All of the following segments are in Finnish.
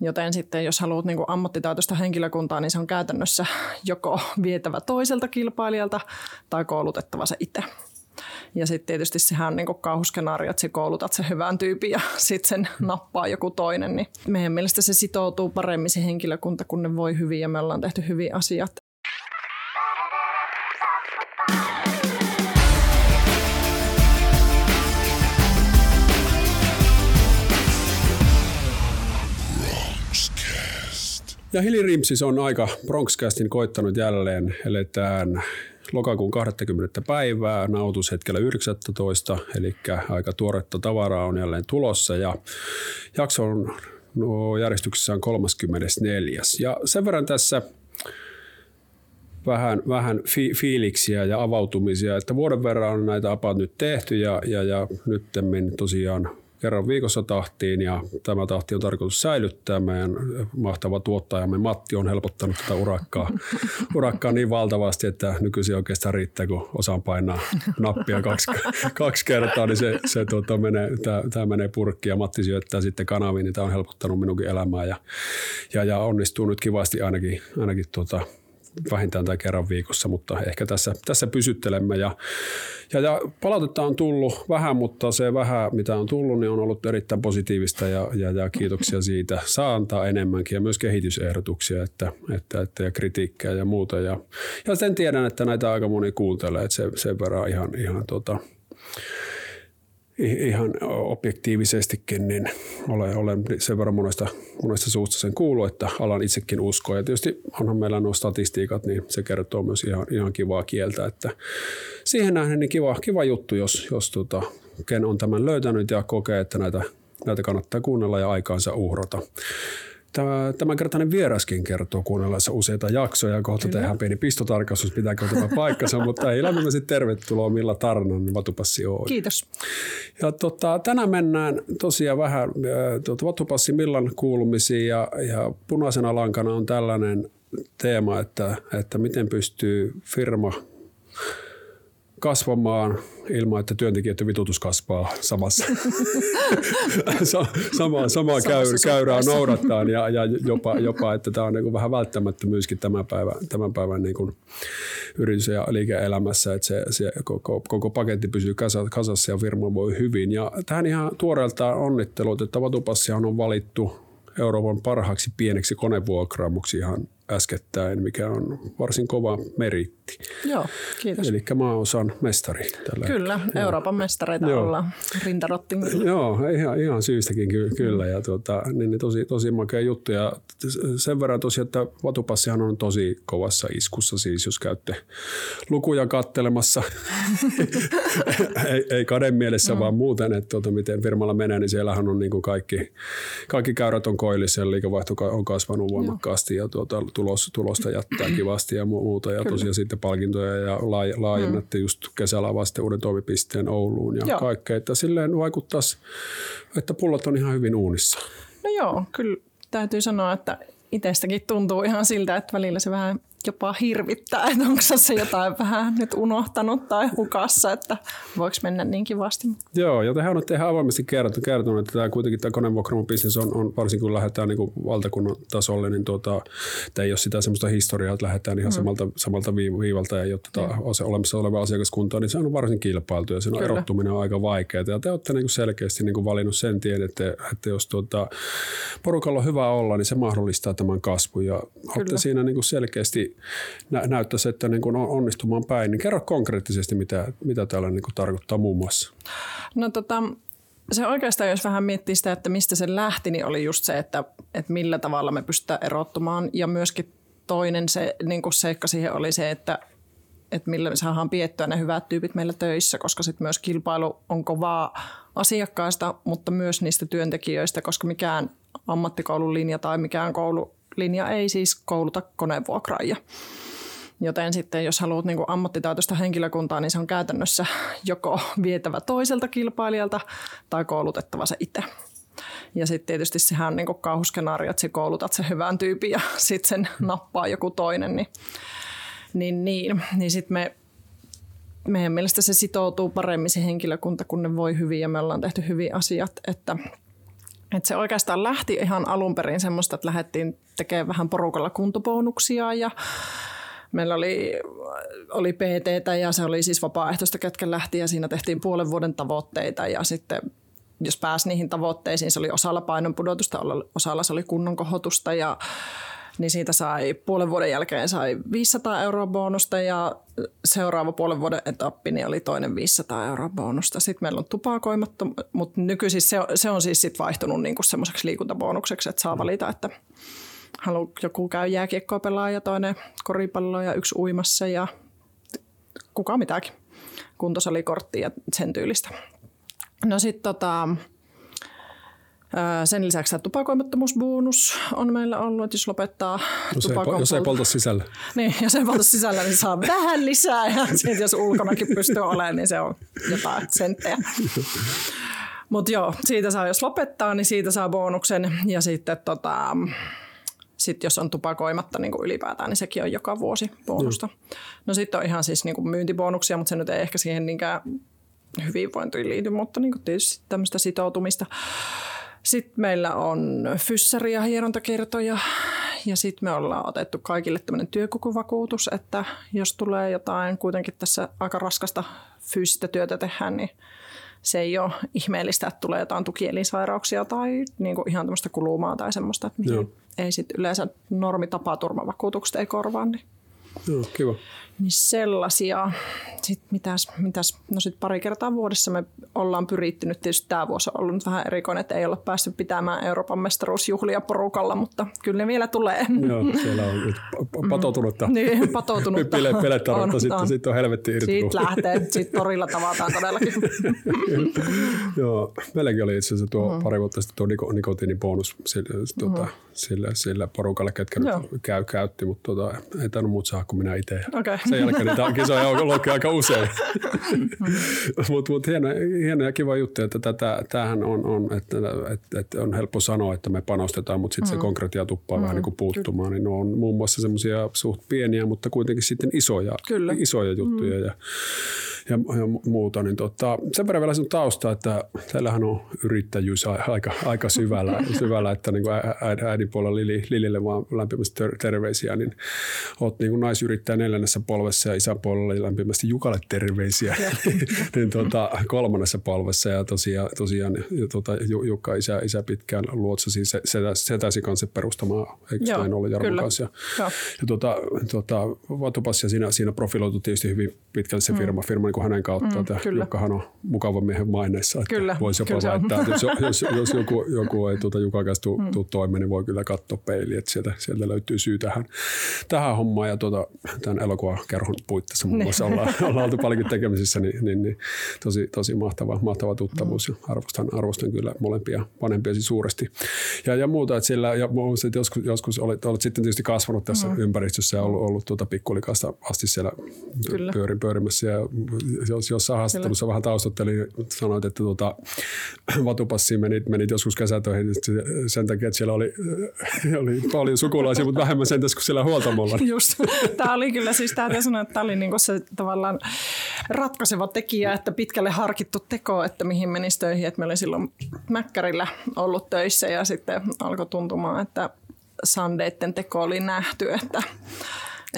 Joten sitten jos haluat niin kuin ammattitaitoista henkilökuntaa, niin se on käytännössä joko vietävä toiselta kilpailijalta tai koulutettava se itse. Ja sitten tietysti sehän on niin kauhuskenaario, että sä koulutat sen hyvän tyypin ja sitten sen nappaa joku toinen. Niin meidän mielestä se sitoutuu paremmin se henkilökunta, kun ne voi hyvin ja me ollaan tehty hyviä asiat. Ja Hili Rimsis on aika Bronxcastin koittanut jälleen. Eletään lokakuun 20. päivää, nautushetkellä 19, eli aika tuoretta tavaraa on jälleen tulossa ja jakso on no, järjestyksessä on 34. Ja sen verran tässä vähän, vähän fi- fiiliksiä ja avautumisia, että vuoden verran on näitä apat nyt tehty ja, ja, ja nyt tosiaan kerran viikossa tahtiin ja tämä tahti on tarkoitus säilyttää. Meidän mahtava tuottajamme Matti on helpottanut tätä urakkaa, urakkaa niin valtavasti, että nykyisin oikeastaan riittää, kun osaan painaa nappia kaksi, kaksi kertaa, niin se, se tuota, menee, tämä, tämä menee purkkiin ja Matti syöttää sitten kanaviin, niin tämä on helpottanut minunkin elämää ja, ja, ja onnistuu nyt kivasti ainakin, ainakin tuota, vähintään tai kerran viikossa, mutta ehkä tässä, tässä pysyttelemme. Ja, ja, ja palautetta on tullut vähän, mutta se vähän, mitä on tullut, niin on ollut erittäin positiivista ja, ja, ja kiitoksia siitä. Saa antaa enemmänkin ja myös kehitysehdotuksia että, että, että, ja kritiikkiä ja muuta. Ja, ja sen tiedän, että näitä aika moni kuuntelee, että se, sen verran ihan, ihan tota, ihan objektiivisestikin, niin olen, olen sen verran monesta, monesta suusta sen kuullut, että alan itsekin uskoa. Ja tietysti onhan meillä nuo statistiikat, niin se kertoo myös ihan, ihan kivaa kieltä. Että siihen nähden niin kiva, kiva juttu, jos, jos tota, ken on tämän löytänyt ja kokee, että näitä, näitä kannattaa kuunnella ja aikaansa uhrata. Tämä, tämänkertainen vieraskin kertoo kuunnellessa useita jaksoja. Kohta Kyllä. tehdään pieni pistotarkastus, pitääkö tämä paikkansa, mutta ei lämpimästi tervetuloa Milla Tarnan Vatupassi Oy. Kiitos. Ja tota, tänään mennään tosiaan vähän tuota, Vatupassi Millan kuulumisiin ja, ja punaisena lankana on tällainen teema, että, että miten pystyy firma kasvamaan ilman, että työntekijöiden vitutus kasvaa samassa. sama, samaa käy, käyrää noudattaa ja, ja jopa, jopa, että tämä on niin vähän välttämättömyyskin tämän päivän, tämän päivän niin kuin yritys- ja liike-elämässä, että se, se koko, koko paketti pysyy kasassa ja firma voi hyvin. Ja tähän ihan tuoreeltaan onnittelut, että Vatupassia on valittu Euroopan parhaaksi pieneksi konevuokraamuksi ihan äskettäin, mikä on varsin kova meritti. Joo, kiitos. Eli maaosan mestari. Tällä kyllä, hetkellä. Euroopan mestareita Joo. ollaan rintarottingilla. Joo, ihan, ihan syystäkin ky- kyllä. Ja tuota, niin, niin tosi, tosi makea juttu. Ja sen verran tosiaan, että Vatupassihan on tosi kovassa iskussa, siis jos käytte lukuja kattelemassa. ei, ei kaden mielessä, mm. vaan muuten, että tuota, miten firmalla menee, niin siellähän on niin kuin kaikki, kaikki käyrät on koillissa ja liikevaihto on kasvanut voimakkaasti. Joo. Ja tuota, tulos, tulosta jättää kivasti ja muuta. Ja tosiaan sitten palkintoja ja laajennettiin mm. just kesällä vasta uuden toimipisteen Ouluun ja joo. kaikkea. Että silleen vaikuttaisi, että pullot on ihan hyvin uunissa. No joo, kyllä täytyy sanoa, että itsestäkin tuntuu ihan siltä, että välillä se vähän jopa hirvittää, että onko se jotain vähän nyt unohtanut tai hukassa, että voiko mennä niin kivasti. Joo, ja tehän on ihan avoimesti kertonut, kertonut että tämä kuitenkin tämä konevuokraamobisnes on, on, varsinkin kun lähdetään niin valtakunnan tasolle, niin tuota, ei ole sitä semmoista historiaa, että lähdetään ihan mm. samalta, samalta viivalta ja jotta tota, mm. olemassa oleva asiakaskunta, niin se on varsin kilpailtu ja siinä erottuminen on aika vaikeaa. Ja te olette niin selkeästi niin valinnut sen tien, että, että jos tuota, porukalla on hyvä olla, niin se mahdollistaa tämän kasvun ja Kyllä. olette siinä niin selkeästi nä- näyttäisi, että niin kuin on onnistumaan päin. Niin kerro konkreettisesti, mitä, mitä täällä niin kuin tarkoittaa muun muassa. No tota, se oikeastaan, jos vähän miettii sitä, että mistä se lähti, niin oli just se, että, että millä tavalla me pystytään erottumaan. Ja myöskin toinen se, niin kuin seikka siihen oli se, että, että millä me saadaan piettyä ne hyvät tyypit meillä töissä, koska sitten myös kilpailu on kovaa asiakkaista, mutta myös niistä työntekijöistä, koska mikään ammattikoulun linja tai mikään koulu linja ei siis kouluta konevuokraajia. Joten sitten jos haluat niin ammattitaitoista henkilökuntaa, niin se on käytännössä joko vietävä toiselta kilpailijalta tai koulutettava se itse. Ja sitten tietysti sehän on niin kuin kauhuskenaario, että sä koulutat sen hyvän tyypin ja sitten sen nappaa joku toinen. Niin, niin, niin, niin sitten me meidän mielestä se sitoutuu paremmin se henkilökunta, kun ne voi hyvin ja me ollaan tehty hyviä asiat, että Et se oikeastaan lähti ihan alun perin semmoista, että lähdettiin tekemään vähän porukalla kuntobonuksia ja meillä oli, oli PT ja se oli siis vapaaehtoista, ketkä lähti ja siinä tehtiin puolen vuoden tavoitteita ja sitten jos pääsi niihin tavoitteisiin, se oli osalla painon pudotusta, osalla se oli kunnon kohotusta ja niin siitä sai puolen vuoden jälkeen sai 500 euroa bonusta ja seuraava puolen vuoden etappi niin oli toinen 500 euroa bonusta. Sitten meillä on tupakoimattu, mutta nykyisin se, se on siis sit vaihtunut niinku semmoiseksi liikuntabonukseksi, että saa valita, että halu, joku käy jääkiekkoa pelaa ja toinen koripalloa ja yksi uimassa ja kuka mitäkin. Kuntosalikortti ja sen tyylistä. No sitten tota, sen lisäksi tämä tupakoimattomuusbonus on meillä ollut, että jos lopettaa jos ei, jos ei polta sisällä. Niin, jos ei polta sisällä, niin saa vähän lisää ja sitten jos ulkonakin pystyy olemaan, niin se on jotain senttejä. Mutta joo, siitä saa, jos lopettaa, niin siitä saa bonuksen ja sitten tota, sit jos on tupakoimatta niin kuin ylipäätään, niin sekin on joka vuosi bonusta. No sitten on ihan siis niin kuin myyntibonuksia, mutta se nyt ei ehkä siihen niinkään hyvinvointiin liity, mutta niin kuin tietysti tämmöistä sitoutumista. Sitten meillä on fyssäri- ja hierontakertoja ja sitten me ollaan otettu kaikille tämmöinen työkykyvakuutus, että jos tulee jotain kuitenkin tässä aika raskasta fyysistä työtä tehdään, niin se ei ole ihmeellistä, että tulee jotain tukielinsairauksia tai niin kuin ihan tämmöistä kulumaa tai semmoista, että mihin ei sitten yleensä normitapaturmavakuutukset ei korvaa. Niin Joo, kiva. Niin sellaisia. Sitten mitäs, mitäs, no sitten pari kertaa vuodessa me ollaan pyritty, nyt tietysti tämä vuosi on ollut vähän erikoinen, että ei olla päässyt pitämään Euroopan mestaruusjuhlia porukalla, mutta kyllä ne vielä tulee. Joo, siellä on nyt patoutunutta. niin, patoutunutta. Pile, on, sitten, on. sitten on helvetti irti. Siitä lähtee, sitten torilla tavataan todellakin. Joo, meilläkin oli itse asiassa tuo mm. pari vuotta sitten tuo nikotiinibonus sillä, tuota, mm. sillä, sillä porukalla, ketkä nyt käy, käytti, mutta tuota, ei tainnut muut saa kuin minä itse. Okay. Sen jälkeen niitä kisoja on ollut aika usein. Mutta mut hieno, hieno ja kiva juttu, että tätä, tämähän on, on että, että, että, on helppo sanoa, että me panostetaan, mutta sitten mm. se konkretia tuppaa mm. vähän niin kuin puuttumaan. Niin ne on muun muassa semmoisia suht pieniä, mutta kuitenkin sitten isoja, Kyllä. isoja juttuja. Mm. Ja, ja, ja muuta. Niin tota, sen verran vielä sinun tausta, että teillähän on yrittäjyys aika, aika syvällä, syvällä, että niin kuin äidin puolella Lili, Lilille vaan lämpimästi terveisiä, niin olet niin kuin naisyrittäjä neljännessä polvessa ja isän puolella lämpimästi Jukalle terveisiä niin tota, kolmannessa polvessa ja tosiaan, tosiaan tota, Jukka isä, isä pitkään luotsasi setä, setäsi kanssa perustamaan, eikö Joo, näin ollut Jarmo kanssa? Ja, ja tota, tota, Vatupassia siinä, siinä profiloitu tietysti hyvin pitkälle se firma, mm. firma niin kuin hänen kauttaan. Mm, että Jukkahan on mukava miehen maineessa. Että kyllä, voisi jopa kyllä väittää, että jos, jos, jos joku, joku ei tuota Jukan kanssa tule mm. toimeen, niin voi kyllä katsoa peiliin, että sieltä, sieltä löytyy syy tähän, tähän hommaan. Ja tuota, tämän elokuvakerhon puitteissa muun muassa ollaan, ollaan oltu paljonkin tekemisissä, niin, niin, niin tosi, tosi mahtava, mahtava tuttavuus. Mm. Arvostan, arvostan kyllä molempia vanhempiasi suuresti. Ja, ja muuta, että siellä, ja joskus, joskus olet, olet sitten tietysti kasvanut tässä mm. ympäristössä ja ollut, ollut tuota pikkulikasta asti siellä Kyllä. pyörin pyörimässä ja jossain haastattelussa vähän taustattelin, sanoit, että tuota, vatupassiin menit, menit joskus kesätöihin sen takia, että siellä oli, oli paljon sukulaisia, mutta vähemmän sen kuin siellä huoltamolla. Just. Tämä oli kyllä siis, täytyy sanoa, että tämä oli niinku se tavallaan ratkaiseva tekijä, että pitkälle harkittu teko, että mihin menisi töihin. Että me oli silloin Mäkkärillä ollut töissä ja sitten alkoi tuntumaan, että sandeitten teko oli nähty, että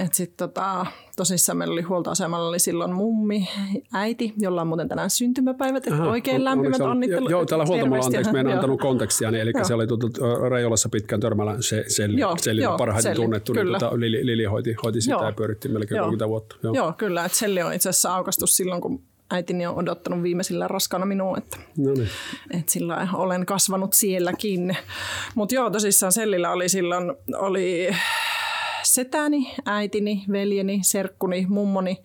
et sit tota, tosissaan meillä oli huoltoasemalla oli silloin mummi, äiti, jolla on muuten tänään syntymäpäivät, että Aha, oikein lämpimät on, onnittelut. Joo, täällä huoltamalla anteeksi, meidän antanut kontekstia, niin eli joo. se oli tuota, Reijolassa pitkään törmällä se Selli, joo, Selli joo, parhaiten selli, tunnettu, niin kyllä. niin tuota, Lili, Lili hoiti, hoiti sitä joo. ja pyöritti melkein joo. 30 vuotta. Joo, joo kyllä, että Selli on itse asiassa aukastu silloin, kun äitini on odottanut viimeisillä raskaana minua, että, no niin. että sillä olen kasvanut sielläkin. Mutta joo, tosissaan Sellillä oli silloin, oli setäni, äitini, veljeni, serkkuni, mummoni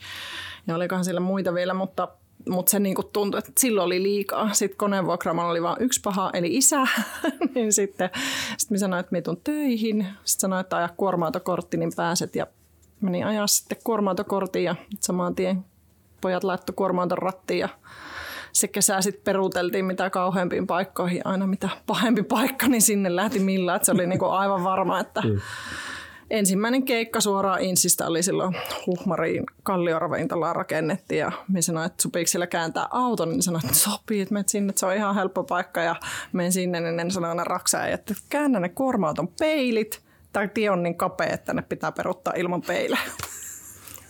ja olikohan siellä muita vielä, mutta mutta se niinku tuntui, että silloin oli liikaa. Sitten koneenvuokraamalla oli vain yksi paha, eli isä. niin sitten sit mä sanoin, että tuun töihin. Sitten sanoin, että aja kuorma-autokortti, niin pääset. Ja meni ajaa sitten kuorma ja saman tien pojat laittoi kuorma rattiin ja se kesä sitten peruuteltiin mitä kauheampiin paikkoihin. Aina mitä pahempi paikka, niin sinne lähti millään. Että se oli niinku aivan varma, että mm ensimmäinen keikka suoraan Insista oli silloin Huhmariin kallioravintolaa rakennettiin ja minä sanoin, että sopiiko siellä kääntää auton, niin sanoin, että sopii, että menet sinne, että se on ihan helppo paikka ja menen sinne, niin ne sanoi aina raksaan, että käännä ne kuorma-auton peilit, tämä tie on niin kapea, että ne pitää peruttaa ilman peilejä.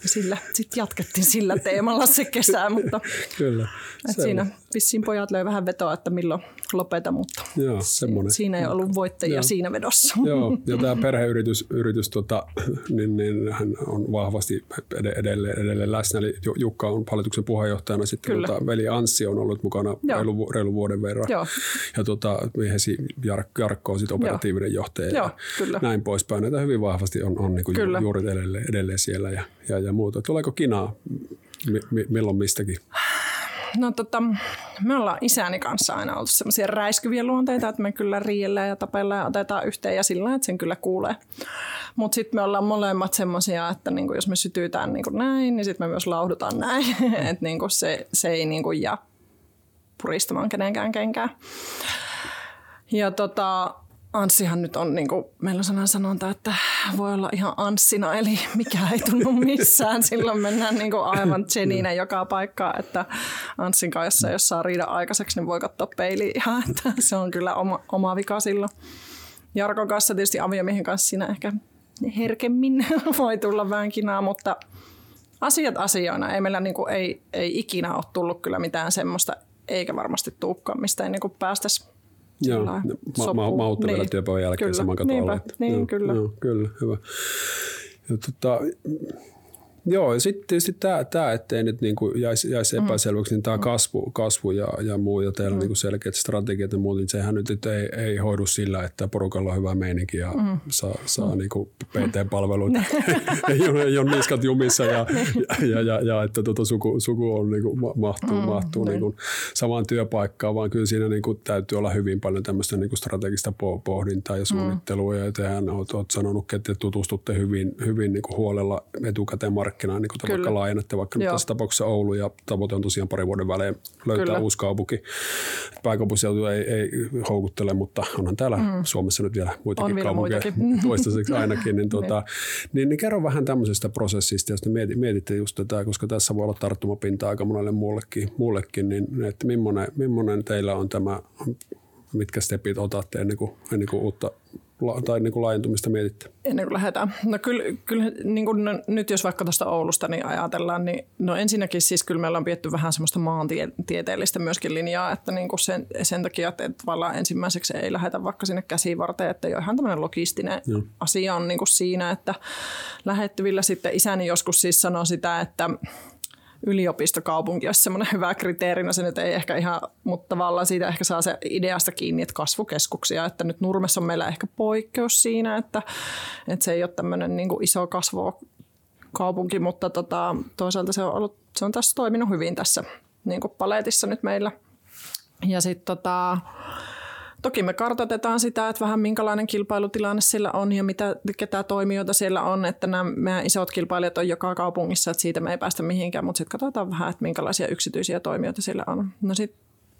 Sillä, sitten jatkettiin sillä teemalla se kesä, mutta Kyllä, et siinä vissiin pojat löi vähän vetoa, että milloin lopeta, mutta Joo, siinä ei ollut voittajia Joo. siinä vedossa. Joo, ja tämä perheyritys yritys, tota, niin, niin hän on vahvasti edelleen, edelleen läsnä. Eli Jukka on hallituksen puheenjohtajana, sitten tota, veli Anssi on ollut mukana reilu, reilu vuoden verran. Joo. Ja tota, miehesi Jark, Jarkko on sitten operatiivinen Joo. johtaja Joo, ja kyllä. näin poispäin. Näitä hyvin vahvasti on, on niin kuin juuri edelleen, edelleen siellä ja, ja, ja muuta. Tuleeko kinaa mi, milloin mistäkin? No tota, me ollaan isäni kanssa aina ollut semmoisia räiskyviä luonteita, että me kyllä riidellään ja tapellaan ja otetaan yhteen ja sillä että sen kyllä kuulee. Mutta sitten me ollaan molemmat semmoisia, että niinku, jos me sytytään niinku näin, niin sitten me myös laudutaan näin. että niinku se, se ei niinku jää puristamaan kenenkään kenkään. Ja tota, Anssihan nyt on, niin kuin meillä on sanan sanonta, että voi olla ihan Anssina, eli mikä ei tunnu missään. Silloin mennään niin kuin aivan Jeninä joka paikkaan, että Anssin kanssa, jos saa riida aikaiseksi, niin voi katsoa peiliin ihan, että se on kyllä oma, oma vika silloin. Jarkon kanssa tietysti aviomiehen kanssa siinä ehkä herkemmin voi tulla vähän kinaa, mutta asiat asioina. Ei meillä niin kuin, ei, ei ikinä ole tullut kyllä mitään semmoista, eikä varmasti tuukkaan, mistä ei niin päästäisi Joo, ma- ma- mahdotta niin. vielä työpäivän jälkeen kyllä. saman katolla. Niin, joo, kyllä. Joo, kyllä, hyvä. Ja tota, Joo, ja sitten tietysti tämä, tämä ettei nyt niin kuin jäisi, jäisi mm. epäselväksi, niin tämä mm. kasvu, kasvu ja, ja muu, ja teillä mm. niin kuin selkeät strategiat ja muut, niin sehän nyt ei, ei hoidu sillä, että porukalla on hyvä meininki ja mm. saa, saa mm. niin kuin PT-palveluita. ei, ole, ei ole niskat jumissa ja, ja, ja, ja, ja että tuota suku, suku on, niin kuin, mahtuu, mm. mahtuu niin kuin samaan työpaikkaan, vaan kyllä siinä niin kuin, täytyy olla hyvin paljon tämmöistä niin kuin strategista pohdintaa ja mm. suunnittelua, mm. ja tehän olet, olet sanonut, että tutustutte hyvin, hyvin niin kuin huolella etukäteen markkinoille markkinaa, niin kuin vaikka laajennatte vaikka nyt tässä tapauksessa Oulu ja tavoite on tosiaan pari vuoden välein löytää Kyllä. uusi kaupunki. Pääkaupunkiseutu ei, ei houkuttele, mutta onhan täällä mm. Suomessa nyt vielä muitakin on kaupunkeja toistaiseksi ainakin. Niin, tuota, niin, niin, kerro vähän tämmöisestä prosessista, jos te mietitte just tätä, koska tässä voi olla tarttumapinta aika monelle muullekin, muullekin niin että millainen, millainen teillä on tämä, mitkä stepit otatte ennen kuin, ennen kuin uutta tai niin kuin laajentumista mietitte? Ennen kuin lähdetään. No kyllä, kyllä niin kuin no, nyt jos vaikka tuosta Oulusta niin ajatellaan, niin no ensinnäkin siis kyllä meillä on pietty vähän semmoista maantieteellistä myöskin linjaa, että niin kuin sen, sen takia, että tavallaan ensimmäiseksi ei lähdetä vaikka sinne käsivarteen, että jo ihan tämmöinen logistinen Joo. asia on niin kuin siinä, että lähettyvillä sitten isäni joskus siis sanoi sitä, että yliopistokaupunki olisi semmoinen hyvä kriteeri. No se nyt ei ehkä ihan, mutta tavallaan siitä ehkä saa se ideasta kiinni, että kasvukeskuksia. Että nyt Nurmessa on meillä ehkä poikkeus siinä, että, että se ei ole tämmöinen niin iso kasvo kaupunki, mutta tota, toisaalta se on, ollut, se on tässä toiminut hyvin tässä niin paletissa nyt meillä. Ja sitten tota, Toki me kartoitetaan sitä, että vähän minkälainen kilpailutilanne sillä on ja mitä, ketä toimijoita siellä on, että nämä meidän isot kilpailijat on joka kaupungissa, että siitä me ei päästä mihinkään, mutta sitten katsotaan vähän, että minkälaisia yksityisiä toimijoita siellä on. No sit,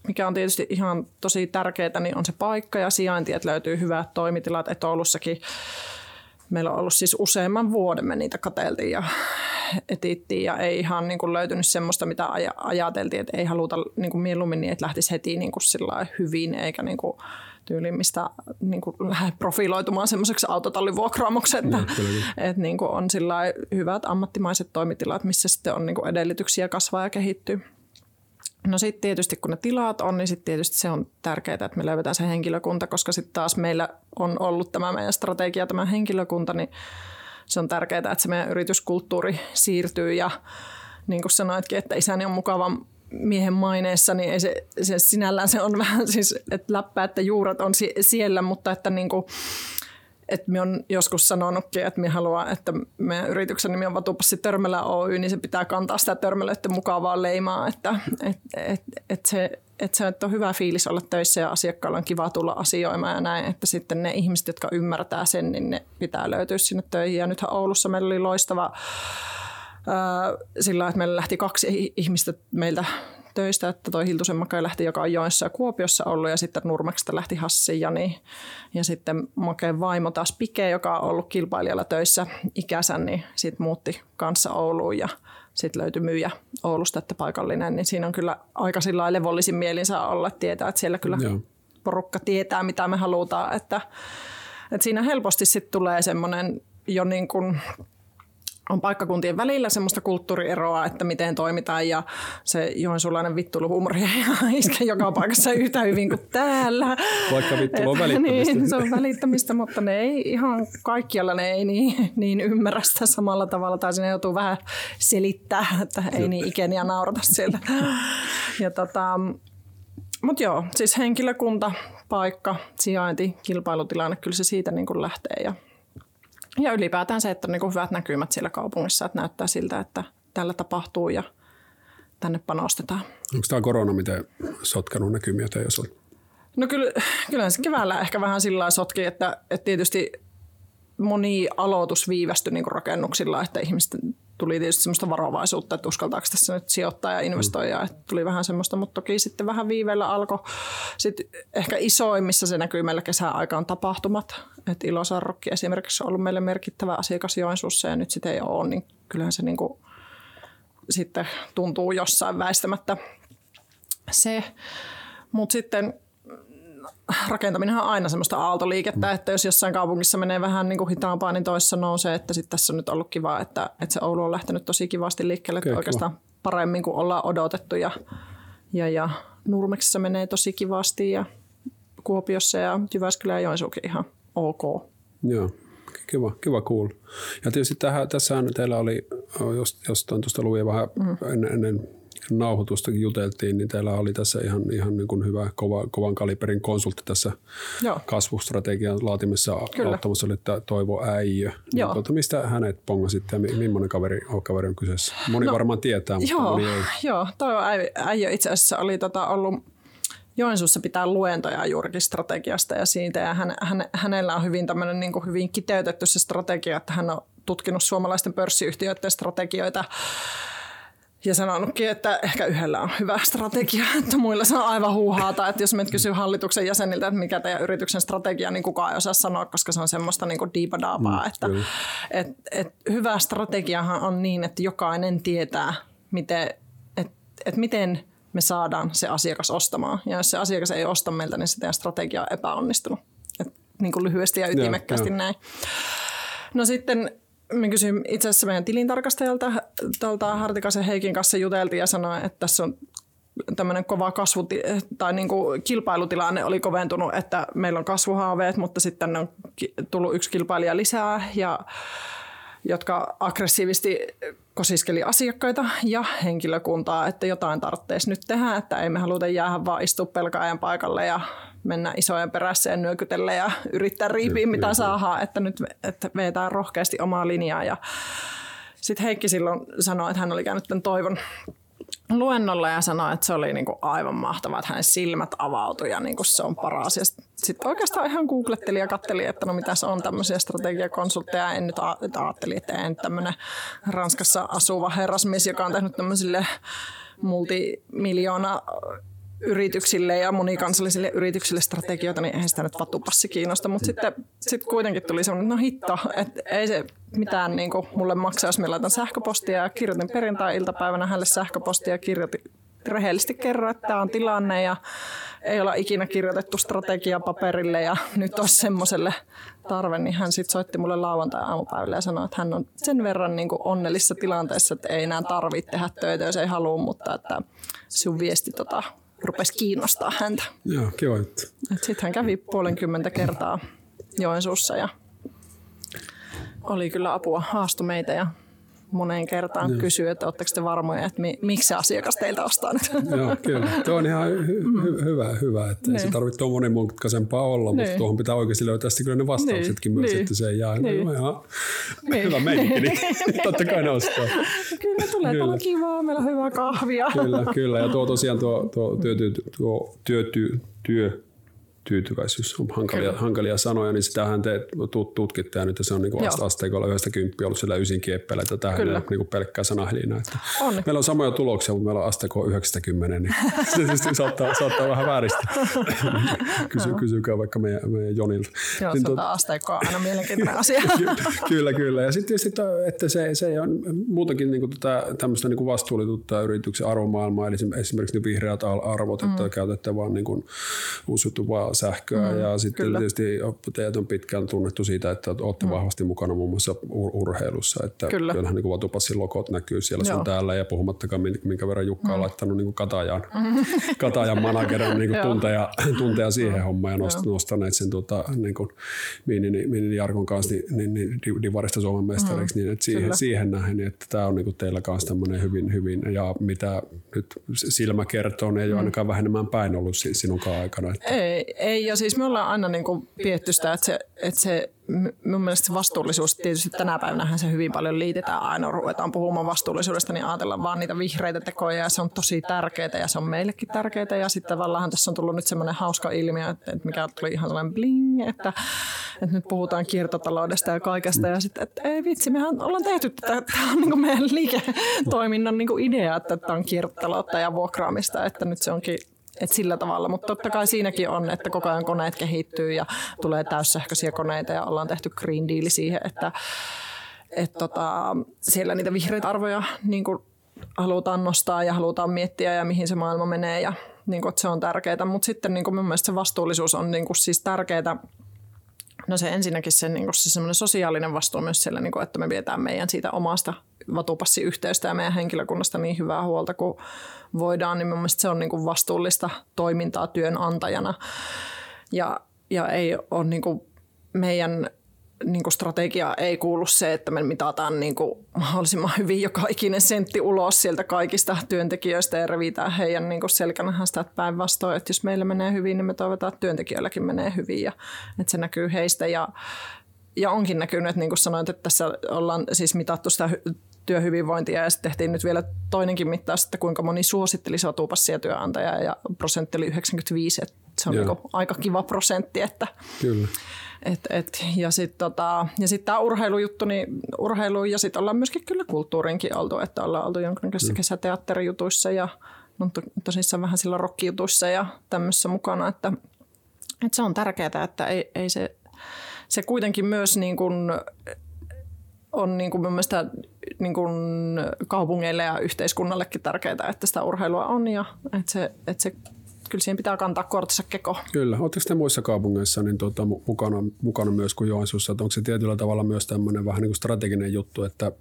mikä on tietysti ihan tosi tärkeää, niin on se paikka ja sijainti, että löytyy hyvät toimitilat, että Oulussakin meillä on ollut siis useamman vuoden me niitä kateltiin ja etittiin ja ei ihan niin kuin löytynyt semmoista, mitä aj- ajateltiin, että ei haluta niin kuin mieluummin niin, että lähtisi heti niin kuin hyvin eikä niin kuin tyyliin, mistä niin kuin lähde profiloitumaan semmoiseksi autotallivuokraamoksi, että, no, että niin kuin on hyvät ammattimaiset toimitilat, missä sitten on niin kuin edellytyksiä kasvaa ja kehittyä. No sitten tietysti kun ne tilat on, niin sitten tietysti se on tärkeää, että me löydetään se henkilökunta, koska sitten taas meillä on ollut tämä meidän strategia, tämä henkilökunta, niin se on tärkeää, että se meidän yrityskulttuuri siirtyy ja niin kuin sanoitkin, että isäni on mukava miehen maineessa, niin ei se, se sinällään se on vähän siis, että läppä, että juuret on siellä, mutta että niin kuin, että me on joskus sanonutkin, että me haluaa, että meidän yrityksen nimi on Vatupassi Törmälä Oy, niin se pitää kantaa sitä törmälöiden mukavaa leimaa, että et, et, et se, että se on hyvä fiilis olla töissä ja asiakkaalla on kiva tulla asioimaan ja näin, että sitten ne ihmiset, jotka ymmärtää sen, niin ne pitää löytyä sinne töihin. Ja nythän Oulussa meillä oli loistava sillä että meillä lähti kaksi ihmistä meiltä töistä, että toi Hiltusen Make lähti joka on Joessa ja Kuopiossa ollut ja sitten Nurmeksesta lähti Hassi Jani ja sitten Makeen vaimo taas Pike, joka on ollut kilpailijalla töissä ikänsä, niin sitten muutti kanssa Ouluun ja sitten löytyi myyjä Oulusta, että paikallinen, niin siinä on kyllä aika sillä levollisin mielin saa olla, että tietää, että siellä kyllä Joo. porukka tietää, mitä me halutaan, että, että siinä helposti sitten tulee semmoinen jo niin kuin on paikkakuntien välillä semmoista kulttuurieroa, että miten toimitaan ja se joensuulainen vittuluhuumori ei iske joka paikassa yhtä hyvin kuin täällä. Vaikka vittulu on välittämistä. Niin, se on välittämistä, mutta ne ei ihan kaikkialla ne ei niin, niin ymmärrä sitä samalla tavalla tai sinne joutuu vähän selittää, että ei niin ikeniä naurata sieltä. Ja tota, mutta joo, siis henkilökunta, paikka, sijainti, kilpailutilanne, kyllä se siitä niin lähtee ja ja ylipäätään se, että on niin hyvät näkymät siellä kaupungissa, että näyttää siltä, että tällä tapahtuu ja tänne panostetaan. Onko tämä korona miten sotkenut näkymiä teidän osalta? No kyllä, kyllä se keväällä ehkä vähän sillä sotki, että, että tietysti moni aloitus viivästyi niin rakennuksilla, että ihmiset tuli tietysti semmoista varovaisuutta, että uskaltaako tässä nyt sijoittaa ja investoida. Mm. Tuli vähän semmoista, mutta toki sitten vähän viiveellä alkoi. Sitten ehkä isoimmissa se näkyy meillä kesäaikaan tapahtumat. Että Ilosarrokki esimerkiksi on ollut meille merkittävä asiakas Joensuussa ja nyt sitä ei ole, niin kyllähän se niin kuin sitten tuntuu jossain väistämättä se. Mutta sitten rakentaminen on aina semmoista aaltoliikettä, mm. että jos jossain kaupungissa menee vähän niin kuin hitaampaa, niin toissa nousee, että sitten tässä on nyt ollut kiva, että, että se Oulu on lähtenyt tosi kivasti liikkeelle, että oikeastaan paremmin kuin ollaan odotettu ja, ja, ja Nurmeksessa menee tosi kivasti ja Kuopiossa ja Jyväskylä ja Joensuukin ihan ok. Joo, kiva, kiva cool. Ja tietysti tähän, tässähän teillä oli, jos, jos tuosta luin vähän mm. ennen, ennen nauhoitustakin juteltiin, niin teillä oli tässä ihan, ihan niin kuin hyvä kova, kovan kaliberin konsultti tässä Joo. kasvustrategian laatimessa Kyllä. auttamassa, oli Toivo Äijö. Joo. Niin, tuota, mistä hänet pongasitte ja millainen kaveri, kaveri on kyseessä? Moni no, varmaan tietää, mutta joo, moni ei. Joo, Toivo Äijö itse asiassa oli tota, ollut Joensuussa pitää luentoja juurikin strategiasta ja siitä. Ja hän, hän, hänellä on hyvin, niin kuin hyvin kiteytetty se strategia, että hän on tutkinut suomalaisten pörssiyhtiöiden strategioita ja sanonutkin, että ehkä yhdellä on hyvä strategia, että muilla se on aivan huuhaata, että jos me kysyy hallituksen jäseniltä, että mikä teidän yrityksen strategia, niin kukaan ei osaa sanoa, koska se on semmoista niin diipadaapaa, mm, että et, et, hyvä strategiahan on niin, että jokainen tietää, miten, et, et miten me saadaan se asiakas ostamaan. Ja jos se asiakas ei osta meiltä, niin se teidän strategia on epäonnistunut. Et, niin kuin lyhyesti ja ytimekkäästi ja, näin. No sitten me kysyin itse asiassa meidän tilintarkastajalta, tuolta Hartikasen Heikin kanssa juteltiin ja sanoi, että tässä on tämmöinen kova kasvu tai niin kuin kilpailutilanne oli koventunut, että meillä on kasvuhaaveet, mutta sitten on tullut yksi kilpailija lisää ja jotka aggressiivisesti kosiskeli asiakkaita ja henkilökuntaa, että jotain tarvitsisi nyt tehdä, että ei me haluta jäädä vaan istua pelkääjän paikalle ja mennä isojen perässä ja nyökytellä ja yrittää riipiä mitä saadaan, että nyt että vetää rohkeasti omaa linjaa. Ja sitten Heikki silloin sanoi, että hän oli käynyt tämän toivon luennolla ja sanoi, että se oli niin kuin aivan mahtavaa, että hänen silmät avautui ja niin kuin se on paras. Ja sitten oikeastaan ihan googletteli ja katteli, että no mitä se on tämmöisiä strategiakonsultteja. En nyt ajatteli, että en tämmöinen Ranskassa asuva herrasmies, joka on tehnyt tämmöisille multimiljoona yrityksille ja monikansallisille yrityksille strategioita, niin eihän sitä nyt vatupassi kiinnosta. Mutta sitten sit kuitenkin tuli semmoinen, no hitto, että ei se mitään niin kuin mulle maksaa, jos me laitan sähköpostia. Ja kirjoitin perjantai-iltapäivänä hänelle sähköpostia ja kirjoitin rehellisesti kerro, että tämä on tilanne ja ei olla ikinä kirjoitettu strategia paperille ja nyt olisi semmoiselle tarve, niin hän sitten soitti mulle lauantai-aamupäivällä ja sanoi, että hän on sen verran niin onnellisessa tilanteessa, että ei enää tarvitse tehdä töitä, jos ei halua, mutta että sun viesti tota, rupesi kiinnostaa häntä. Joo, kiva juttu. Sitten hän kävi puolenkymmentä kertaa Joensuussa ja oli kyllä apua, haastu meitä ja moneen kertaan Joo. kysyy, että oletteko te varmoja, että mi- miksi se asiakas teiltä ostaa nyt. Joo, kyllä. Tuo on ihan hy- hy- hyvä, hyvä, että niin. ei se niin. tarvitse tuon monimutkaisempaa olla, niin. mutta tuohon pitää oikeasti löytää sitten kyllä ne vastauksetkin niin. myös, niin. että se ei jää. Niin. No, ihan niin. hyvä meininki, niin totta kai ne ostaa. Kyllä tulee, kyllä. on kivaa, meillä on hyvää kahvia. Kyllä, kyllä. Ja tuo tosiaan tuo, tuo, työ, tuo työ, työ, työ tyytyväisyys on hankalia, hankalia sanoja, niin sitähän te tutkitte ja nyt se on niin kuin asteikolla yhdestä kymppiä ollut siellä ysin kieppeillä, että tähän ei niin kuin pelkkää. Että on. Meillä on samoja tuloksia, mutta meillä on asteiko 90, niin se tietysti saattaa, saattaa vähän vääristää. Kysy, kysykää vaikka meidän, meidän Jonilta. Joo, niin, tuota, asteikkoa aina mielenkiintoinen asia. kyllä, kyllä. Ja sitten tietysti, että se, se on muutenkin niin kuin tätä, tämmöistä niin kuin yrityksen arvomaailmaa, eli esimerkiksi ne vihreät arvot, mm. että käytätte vaan niin kuin uusiutuvaa sähköä mm, ja sitten kyllä. tietysti teidät on pitkään tunnettu siitä, että olette mm. vahvasti mukana muun muassa ur- urheilussa, että kyllä. kyllähän niin Vatupassin lokot näkyy siellä sun täällä ja puhumattakaan minkä verran Jukka mm. on laittanut niin Katajan, mm. Katajan managerin niin tunteja, tunteja siihen mm. hommaan ja nost, nostaneet sen tota, niin kuin Minin, Minin Jarkon kanssa niin, niin, niin Divarista Suomen mestariksi, mm. niin että siihen, siihen nähden, niin että tämä on niin kuin teillä kanssa tämmöinen hyvin, hyvin ja mitä nyt silmä kertoo, niin ei mm. ole ainakaan vähenemään päin ollut sinunkaan aikana. Että. Ei, ei, ja siis me ollaan aina niin pietty sitä, että se, että se mun mielestä se vastuullisuus, tietysti tänä päivänä se hyvin paljon liitetään aina, ruvetaan puhumaan vastuullisuudesta, niin ajatellaan vaan niitä vihreitä tekoja ja se on tosi tärkeää ja se on meillekin tärkeää ja sitten tavallaan tässä on tullut nyt semmoinen hauska ilmiö, että, että mikä tuli ihan sellainen bling, että, että nyt puhutaan kiertotaloudesta ja kaikesta ja sitten, että ei vitsi, mehän ollaan tehty tätä, tämä on niin meidän liiketoiminnan niin idea, että tämä on kiertotaloutta ja vuokraamista, että nyt se onkin et sillä tavalla, mutta totta kai siinäkin on, että koko ajan koneet kehittyy ja tulee täyssähköisiä koneita ja ollaan tehty Green Deal siihen, että et tota, siellä niitä vihreitä arvoja niin kuin halutaan nostaa ja halutaan miettiä ja mihin se maailma menee ja niin kuin, se on tärkeää. Mutta sitten niin kuin mun mielestä se vastuullisuus on niin kuin, siis tärkeää No se ensinnäkin se, niin se semmoinen sosiaalinen vastuu myös siellä, niin kuin, että me pidetään meidän siitä omasta vatupassiyhteystä ja meidän henkilökunnasta niin hyvää huolta kuin voidaan, niin mielestäni se on niin kuin vastuullista toimintaa työnantajana. Ja, ja ei ole niin kuin meidän niin kuin strategia ei kuulu se, että me mitataan niin kuin mahdollisimman hyvin joka ikinen sentti ulos sieltä kaikista työntekijöistä ja revitään heidän niin selkänähän sitä päinvastoin, että jos meillä menee hyvin, niin me toivotaan, että työntekijöilläkin menee hyvin ja että se näkyy heistä ja ja onkin näkynyt, että niin kuin sanoit, että tässä ollaan siis mitattu sitä työhyvinvointia ja sitten tehtiin nyt vielä toinenkin mittaus, että kuinka moni suositteli sotupassia työnantajaa ja prosentti oli 95, että se on niin aika kiva prosentti. Että, Kyllä. Et, et, ja sitten tota, ja sit tämä urheilujuttu, niin urheilu ja sitten ollaan myöskin kyllä kulttuurinkin oltu, että ollaan oltu jonkinlaisissa mm. kesäteatterijutuissa ja no, to, tosissaan vähän sillä rockijutuissa ja tämmöisessä mukana, että, että se on tärkeää, että ei, ei se, se kuitenkin myös niin kuin, on niin kuin mun mielestä niin kuin kaupungeille ja yhteiskunnallekin tärkeää, että sitä urheilua on ja että se, että se kyllä siihen pitää kantaa kortissa keko. Kyllä. Oletteko te muissa kaupungeissa niin tuota, mukana, mukana myös kuin Joensuussa? Että onko se tietyllä tavalla myös tämmöinen vähän niin kuin strateginen juttu, että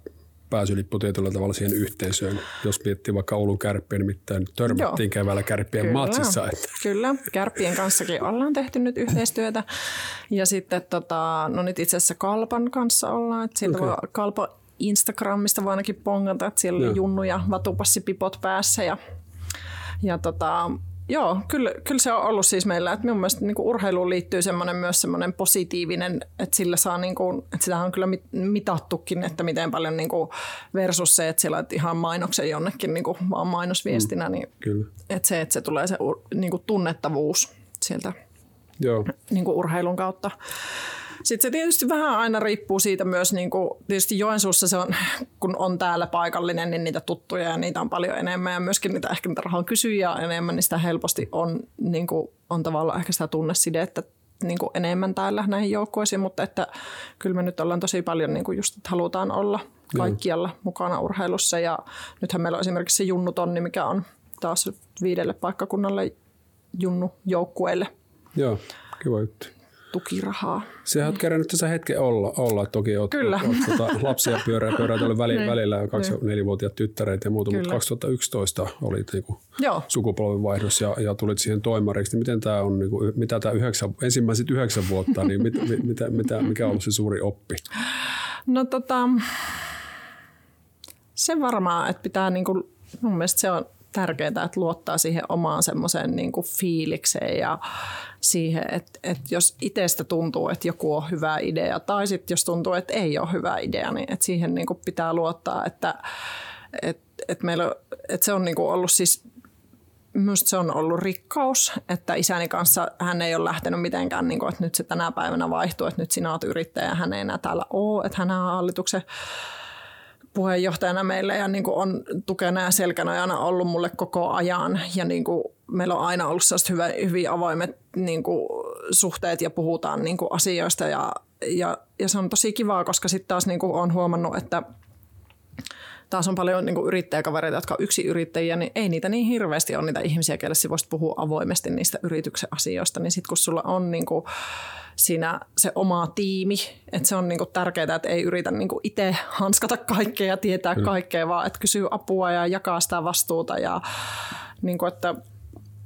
pääsylippu tietyllä tavalla siihen yhteisöön. Jos miettii vaikka Oulun kärppiä, nimittäin törmättiin Joo. keväällä kärppien Kyllä. matsissa. Että. Kyllä, kärppien kanssakin ollaan tehty nyt yhteistyötä. Ja sitten tota, no nyt itse asiassa Kalpan kanssa ollaan. Että okay. Kalpa Instagramista voi ainakin pongata, että siellä oli Junnu ja Vatupassipipot päässä. Ja, ja tota, Joo, kyllä, kyllä se on ollut siis meillä. Että minun mielestä niin kuin urheiluun liittyy semmoinen myös semmoinen positiivinen, että sillä saa, niin kuin, että sitä on kyllä mitattukin, että miten paljon niin kuin versus se, että siellä on ihan mainoksen jonnekin niin kuin vaan mainosviestinä, mm, niin kyllä. Että se, että se tulee se niin kuin tunnettavuus sieltä Joo. Niin kuin urheilun kautta. Sitten se tietysti vähän aina riippuu siitä myös, niin kuin, tietysti Joensuussa se on, kun on täällä paikallinen, niin niitä tuttuja ja niitä on paljon enemmän ja myöskin niitä ehkä niitä rahan kysyjiä enemmän, niin sitä helposti on, niin kuin, on tavallaan ehkä sitä tunnesidettä niin kuin enemmän täällä näihin joukkueisiin, mutta että kyllä me nyt ollaan tosi paljon niin kuin just, että halutaan olla kaikkialla mm. mukana urheilussa ja nythän meillä on esimerkiksi se Junnu-tonni, mikä on taas viidelle paikkakunnalle Junnu joukkueille. Joo, kiva juttu tukirahaa. Sehän olet kerännyt tässä hetken olla, olla. toki olet, Kyllä. olet, olet tuota, lapsia pyörää, pyörää tällä väli, niin. välillä ja kaksi niin. nelivuotiaat tyttäreitä ja muuta, Kyllä. mutta 2011 olit niinku sukupolvenvaihdos ja, ja tulit siihen toimariksi. Niin miten tämä on, niinku, mitä tämä yhdeksän, ensimmäiset yhdeksän vuotta, niin mit, mit, mitä, mitä, mikä on ollut se suuri oppi? No tota, se varmaan, että pitää niinku, mun mielestä se on tärkeää, että luottaa siihen omaan semmoiseen niin fiilikseen ja siihen, että, että jos itsestä tuntuu, että joku on hyvä idea tai sitten jos tuntuu, että ei ole hyvä idea, niin että siihen niin kuin pitää luottaa, että, että, että, meillä, että se on niin kuin ollut siis Minusta se on ollut rikkaus, että isäni kanssa hän ei ole lähtenyt mitenkään, niin kuin, että nyt se tänä päivänä vaihtuu, että nyt sinä olet yrittäjä hän ei enää täällä ole, että hän on hallituksen puheenjohtajana meille ja niin kuin on tukena ja selkänojana ollut mulle koko ajan. Ja niin kuin meillä on aina ollut hyvä, hyvin avoimet niin kuin suhteet ja puhutaan niin kuin asioista. Ja, ja, ja se on tosi kivaa, koska sitten taas niin kuin olen huomannut, että taas on paljon niin kuin yrittäjäkavereita, jotka on yksi yrittäjiä, niin ei niitä niin hirveästi ole niitä ihmisiä, kelle voisit puhua avoimesti niistä yrityksen asioista. Niin sitten kun sulla on niin kuin, siinä se oma tiimi. Että se on niinku tärkeää, että ei yritä niinku itse hanskata kaikkea ja tietää mm. kaikkea, vaan että kysyy apua ja jakaa sitä vastuuta. Ja niinku, että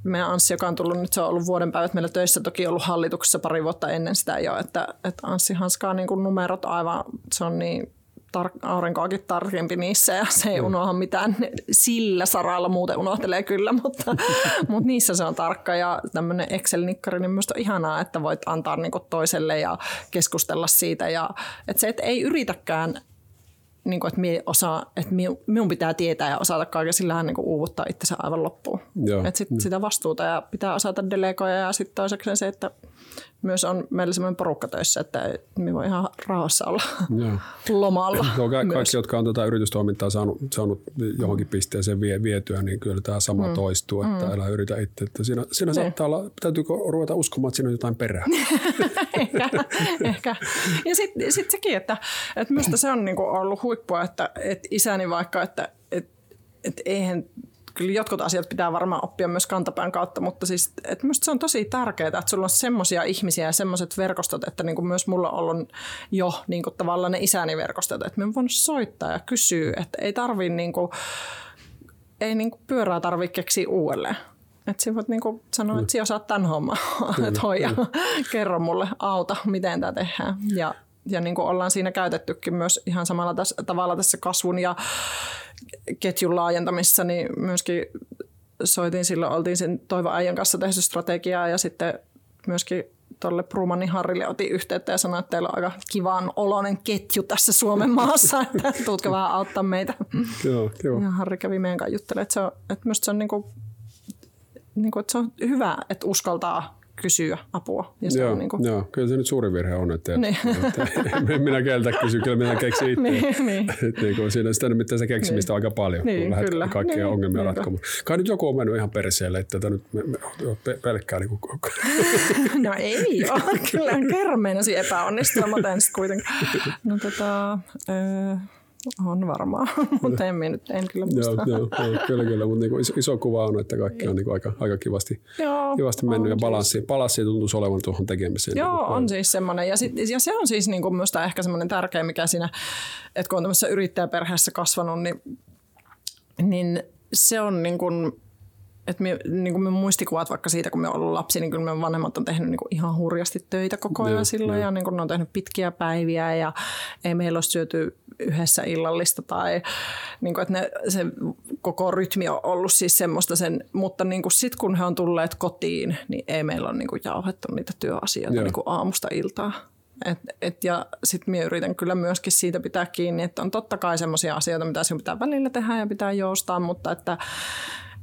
meidän Anssi, joka on tullut nyt, se on ollut vuoden päivät meillä töissä, toki ollut hallituksessa pari vuotta ennen sitä jo, että, että Anssi hanskaa niin numerot aivan, se on niin tar- aurinkoakin tarkempi niissä ja se ei unoha mitään. Sillä saralla, muuten unohtelee kyllä, mutta, mutta niissä se on tarkka. Ja tämmöinen Excel-nikkari, niin minusta on ihanaa, että voit antaa niin toiselle ja keskustella siitä. Ja että se, että ei yritäkään niin kuin, että, mie osaa, että minun pitää tietää ja osata kaiken, sillähän niin uuvuttaa itsensä aivan loppuun. Että sit, mm. Sitä vastuuta ja pitää osata delegoja ja sitten toiseksi se, että myös on meillä semmoinen porukka töissä, että me voi ihan rauhassa olla Joo. lomalla. No, ka- kaikki, jotka on tätä tota yritystoimintaa saanut, saanut johonkin pisteeseen vie, vietyä, niin kyllä tämä sama mm. toistuu, että mm. älä yritä itse. Että siinä, siinä niin. saattaa olla, täytyykö ruveta uskomaan, että siinä on jotain perää. ehkä, ehkä. Ja sitten sit sekin, että, että minusta se on niinku ollut huippua, että, että isäni vaikka, että, että, että eihän kyllä jotkut asiat pitää varmaan oppia myös kantapään kautta, mutta siis että minusta se on tosi tärkeää, että sulla on semmoisia ihmisiä ja semmoiset verkostot, että niin kuin myös mulla on ollut jo niin kuin tavallaan ne isäni verkostot, että me voinut soittaa ja kysyä, että ei tarvii niin kuin, ei niin kuin pyörää tarvitse keksiä uudelleen. Että sinä voit niinku sanoa, että sinä osaat tämän homman, että hoida, kerro mulle, auta, miten tämä tehdään. Ja, ja niin kuin ollaan siinä käytettykin myös ihan samalla tässä, tavalla tässä kasvun ja ketjun laajentamisessa, niin myöskin soitin silloin, oltiin sen Toivo Äijän kanssa tehty strategiaa ja sitten myöskin tuolle Brumanin Harrille otin yhteyttä ja sanoin, että teillä on aika kivan oloinen ketju tässä Suomen maassa, että tuutko vähän auttaa meitä. Joo, joo. Ja Harri kävi meidän kanssa juttelemaan, että, se on, että se on, niinku, niinku, että se on hyvä, että uskaltaa kysyä apua. Ja se joo, on niin kuin... joo, kyllä se nyt suuri virhe on, että, niin. että minä keltä kysy, kyllä minä keksin itse. niin, niin. niin kuin siinä sitä nimittäin se keksimistä niin. aika paljon, niin, kun lähdet kyllä. kaikkia niin, ongelmia niin, ratkomaan. Kai nyt joku on mennyt ihan perseelle, että tätä nyt me, me, pelkkää niin kuin... no ei ole, kyllä kerran meinasi epäonnistua, mutta en sitten kuitenkaan. No tota, öö, on varmaan, mutta en, nyt, en kyllä muista. Joo, joo, joo, kyllä, kyllä, mutta niin iso, iso, kuva on, että kaikki on niin aika, aika kivasti, joo, kivasti mennyt ja balanssi, balanssi tuntuisi olevan tuohon tekemiseen. Joo, niin on siis semmoinen ja, sit, ja se on siis niin kuin minusta ehkä semmoinen tärkeä, mikä siinä, että kun on tämmöisessä yrittäjäperheessä kasvanut, niin, niin se on niin kuin, että me, niin kuin me muistikuvat vaikka siitä, kun me ollut lapsi, niin kyllä me vanhemmat on tehnyt niin kuin ihan hurjasti töitä koko ajan ja, silloin. Ja, ja niin kuin ne on tehnyt pitkiä päiviä ja ei meillä ole syöty yhdessä illallista tai niin kuin, että ne, se koko rytmi on ollut siis semmoista sen, mutta niin kuin sit kun he on tulleet kotiin, niin ei meillä ole niin kuin jauhettu niitä työasioita niin kuin aamusta iltaa. Et, et, ja sitten minä yritän kyllä myöskin siitä pitää kiinni, että on totta kai semmoisia asioita, mitä sinun pitää välillä tehdä ja pitää joustaa, mutta että,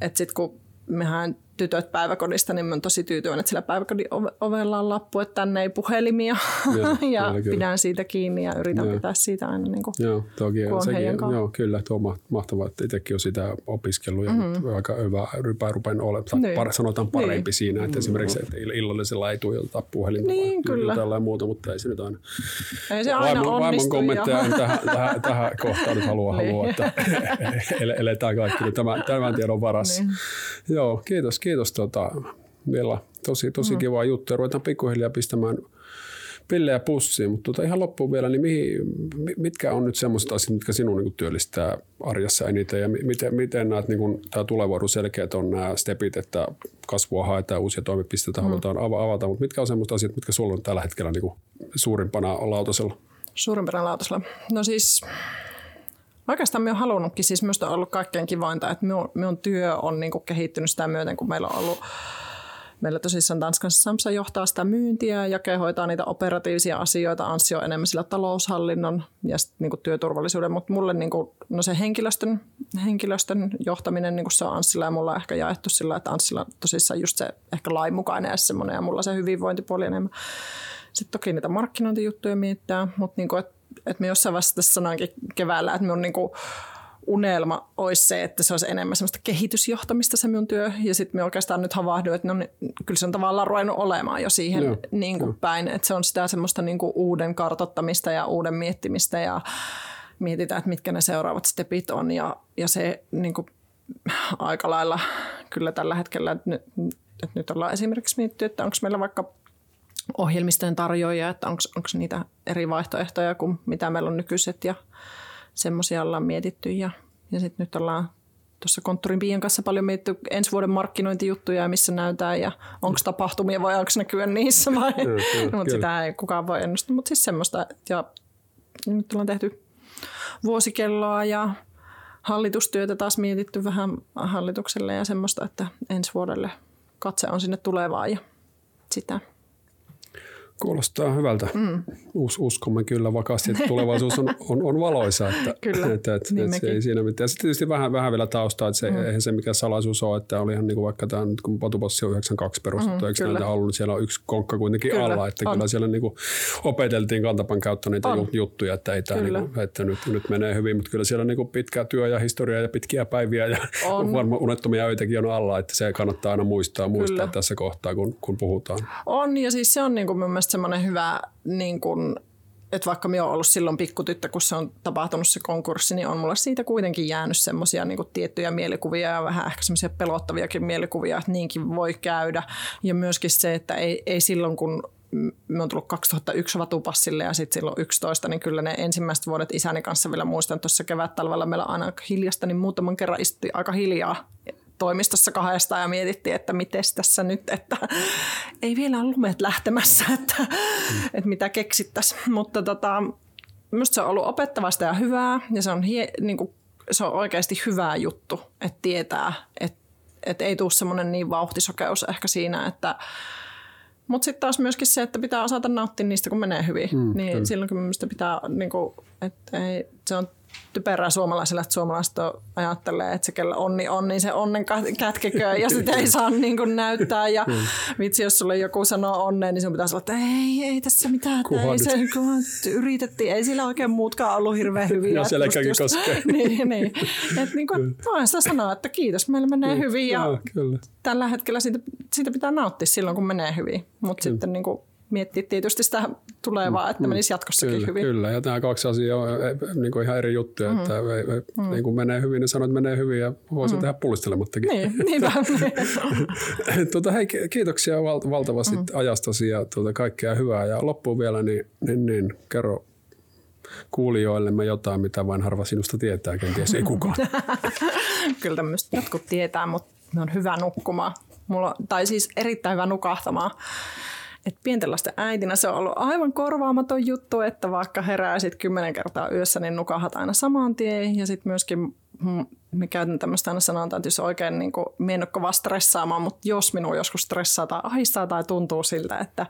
että sitten kun mehän tytöt päiväkodista, niin olen tosi tyytyväinen, että sillä päiväkodin ovella on lappu, että tänne ei puhelimia. Joo, ja kyllä, pidän siitä kiinni ja yritän joo. pitää siitä aina niin kuin, joo, toki, kun sekin, joo, kyllä, tuo on mahtavaa, että itsekin on sitä opiskellut ja mm-hmm. aika hyvä rypää rupean olemaan, niin. par, sanotaan parempi niin. siinä, että mm-hmm. esimerkiksi että illallisella ei tuijota puhelinta niin, kyllä. tällä muuta, mutta ei se nyt aina, ei se aina vaimon, vaimon kommentteja en tähän, tähän, tähän kohtaan nyt halua, niin. halua että eletään kaikki tämän, tämän tiedon varassa. Niin. Joo, kiitos kiitos tota, vielä. Tosi, tosi mm. kiva juttu. Ja ruvetaan pikkuhiljaa pistämään pillejä pussiin, mutta tota ihan loppuun vielä, niin mihin, mitkä on nyt semmoiset asiat, mitkä sinun niin työllistää arjessa eniten ja miten, miten näet niin tämä tulevaisuus selkeät on nämä stepit, että kasvua haetaan, uusia toimipisteitä mm. halutaan avata, mutta mitkä on semmoiset asiat, mitkä sulla on tällä hetkellä niin suurimpana lautasella? Suurimpana lautasella? No siis Oikeastaan minä olen halunnutkin, siis minusta on ollut kaikkein kivointa, että minun, minun työ on niin kehittynyt sitä myöten, kun meillä on ollut Meillä tosissaan Tanskan Samsa johtaa sitä myyntiä ja hoitaa niitä operatiivisia asioita. Anssi on enemmän sillä taloushallinnon ja sit, niin työturvallisuuden, mutta mulle niin kuin, no se henkilöstön henkilöstön johtaminen, niin se on Anssilla ja mulla on ehkä jaettu sillä, että Anssilla tosissaan just se ehkä lainmukainen ja semmoinen ja mulla se hyvinvointipuoli enemmän. Sitten toki niitä markkinointijuttuja miettää, mutta niin kuin, että, että me jossain vaiheessa tässä sanoinkin keväällä, että minun niin kuin, unelma olisi se, että se olisi enemmän semmoista kehitysjohtamista se minun työ. Ja sitten me oikeastaan nyt havahduin, että no, niin, kyllä se on tavallaan ruvennut olemaan jo siihen Joo, niin kuin päin. Että se on sitä semmoista niin kuin uuden kartottamista ja uuden miettimistä ja mietitään, että mitkä ne seuraavat stepit on. Ja, ja se niin kuin, aika lailla kyllä tällä hetkellä, että nyt, että nyt ollaan esimerkiksi mietitty, että onko meillä vaikka ohjelmistojen tarjoajia, että onko niitä eri vaihtoehtoja kuin mitä meillä on nykyiset ja semmoisia ollaan mietitty. Ja, ja sitten nyt ollaan tuossa konttorin Pian kanssa paljon mietitty ensi vuoden markkinointijuttuja ja missä näytään ja onko tapahtumia vai onko näkyä niissä vai, mutta sitä ei kukaan voi ennustaa, mutta siis semmoista ja nyt ollaan tehty vuosikelloa ja hallitustyötä taas mietitty vähän hallitukselle ja semmoista, että ensi vuodelle katse on sinne tulevaan ja sitä Kuulostaa hyvältä. Mm. Us, uskomme kyllä vakaasti, että tulevaisuus on, on, on valoisa. Että, kyllä, että, että, niin että se ei siinä mitään. Sitten tietysti vähän, vähän vielä taustaa, että se, mm. eihän se mikä salaisuus ole, että olihan niin kuin vaikka tämä, nyt kun Patupassi on 92 perustettu, mm, eikö näitä ollut, niin siellä on yksi konkka kuitenkin kyllä, alla, että on. kyllä siellä niin kuin opeteltiin kantapan kautta niitä on. juttuja, että, ei tämä niin kuin, että nyt, nyt menee hyvin, mutta kyllä siellä niin kuin pitkä työ ja historia ja pitkiä päiviä ja on. varmaan unettomia öitäkin on alla, että se kannattaa aina muistaa, muistaa kyllä. tässä kohtaa, kun, kun puhutaan. On ja siis se on niin kuin mun mielestä semmoinen hyvä, niin kuin, että vaikka minä olen ollut silloin pikkutyttö, kun se on tapahtunut se konkurssi, niin on mulla siitä kuitenkin jäänyt semmoisia niin tiettyjä mielikuvia ja vähän ehkä semmoisia pelottaviakin mielikuvia, että niinkin voi käydä. Ja myöskin se, että ei, ei silloin kun me on tullut 2001 vatupassille ja sitten silloin 11, niin kyllä ne ensimmäiset vuodet isäni kanssa vielä muistan tuossa kevät talvella meillä aina hiljasta, niin muutaman kerran istutti aika hiljaa toimistossa kahdesta ja mietittiin, että miten tässä nyt, että ei vielä ole lumet lähtemässä, että, mm. että mitä keksittäisiin. Mutta tota, minusta se on ollut opettavasta ja hyvää ja se on, hie, niin kuin, se on oikeasti hyvä juttu, että tietää, että, että ei tule semmoinen niin vauhtisokeus ehkä siinä, että mutta sitten taas myöskin se, että pitää osata nauttia niistä, kun menee hyvin. Mm, niin kyllä. silloin kun minusta pitää, niin kuin, että ei, se on typerää suomalaisille, että suomalaiset ajattelee, että se kellä onni on, niin se onnen kätkeköön ja sitä ei saa niin kuin näyttää. Ja mm. vitsi, jos sulle joku sanoo onneen, niin sun pitää sanoa, että ei, ei tässä mitään. Ei se, kun yritettiin, ei sillä oikein muutkaan ollut hirveän hyviä. Ja selkäkin koskee. niin, niin. Että niin kuin, voin sitä sanoa, että kiitos, meillä menee mm. hyvin ja, ja kyllä. tällä hetkellä siitä, siitä pitää nauttia silloin, kun menee hyvin. Mutta sitten niin kuin, miettiä tietysti sitä tulevaa, että mm, menisi jatkossakin kyllä, hyvin. Kyllä, ja nämä kaksi asiaa on niin kuin ihan eri juttuja, mm. että mm. niin kuin menee hyvin, niin sanoo, että menee hyvin ja voisi mm. tehdä pullistelemattakin. Niin, niinpä. tuota, hei, kiitoksia val- valtavasti mm. ajastasi ja tuota, kaikkea hyvää. Ja loppuun vielä, niin, niin, niin kerro kuulijoillemme jotain, mitä vain harva sinusta tietää, kenties ei kukaan. Kyllä tämmöistä jotkut tietää, mutta on hyvä nukkumaan. Mulla, tai siis erittäin hyvä nukahtamaan että pienten lasten äitinä se on ollut aivan korvaamaton juttu, että vaikka heräisit kymmenen kertaa yössä, niin nukahat aina saman tien. Ja sitten myöskin mm, me käytän tämmöistä aina sanotaan, että jos oikein niin kuin, kova stressaamaan, mutta jos minua joskus stressaa tai ahistaa tai tuntuu siltä, että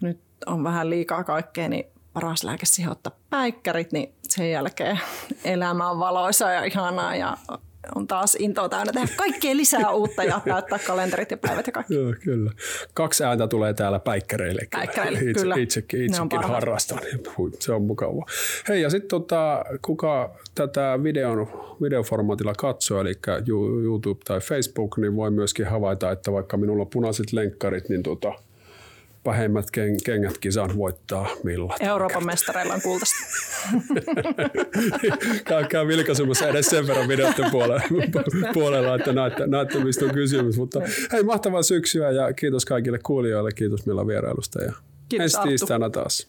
nyt on vähän liikaa kaikkea, niin paras lääke siihen ottaa päikkärit, niin sen jälkeen elämä on valoisa ja ihanaa ja on taas intoa täynnä tehdä kaikkea lisää uutta ja täyttää kalenterit ja päivät ja kaikki. Joo, kyllä. Kaksi ääntä tulee täällä päikkäreille. Päikkäreille, Itse, kyllä. Itsekin, itsekin harrastan. Hui, se on mukavaa. Hei, ja sitten tota, kuka tätä videon, videoformaatilla katsoo, eli YouTube tai Facebook, niin voi myöskin havaita, että vaikka minulla on punaiset lenkkarit, niin tota, pahemmat kengätkin saan voittaa millat. Euroopan mestareilla on kultaista. Käykää vilkaisemassa edes sen verran videoiden puolella, puolella että näette, näette, mistä on kysymys. Mutta hei, mahtavaa syksyä ja kiitos kaikille kuulijoille. Kiitos Milla vierailusta ja kiitos, ensi tiistaina taas.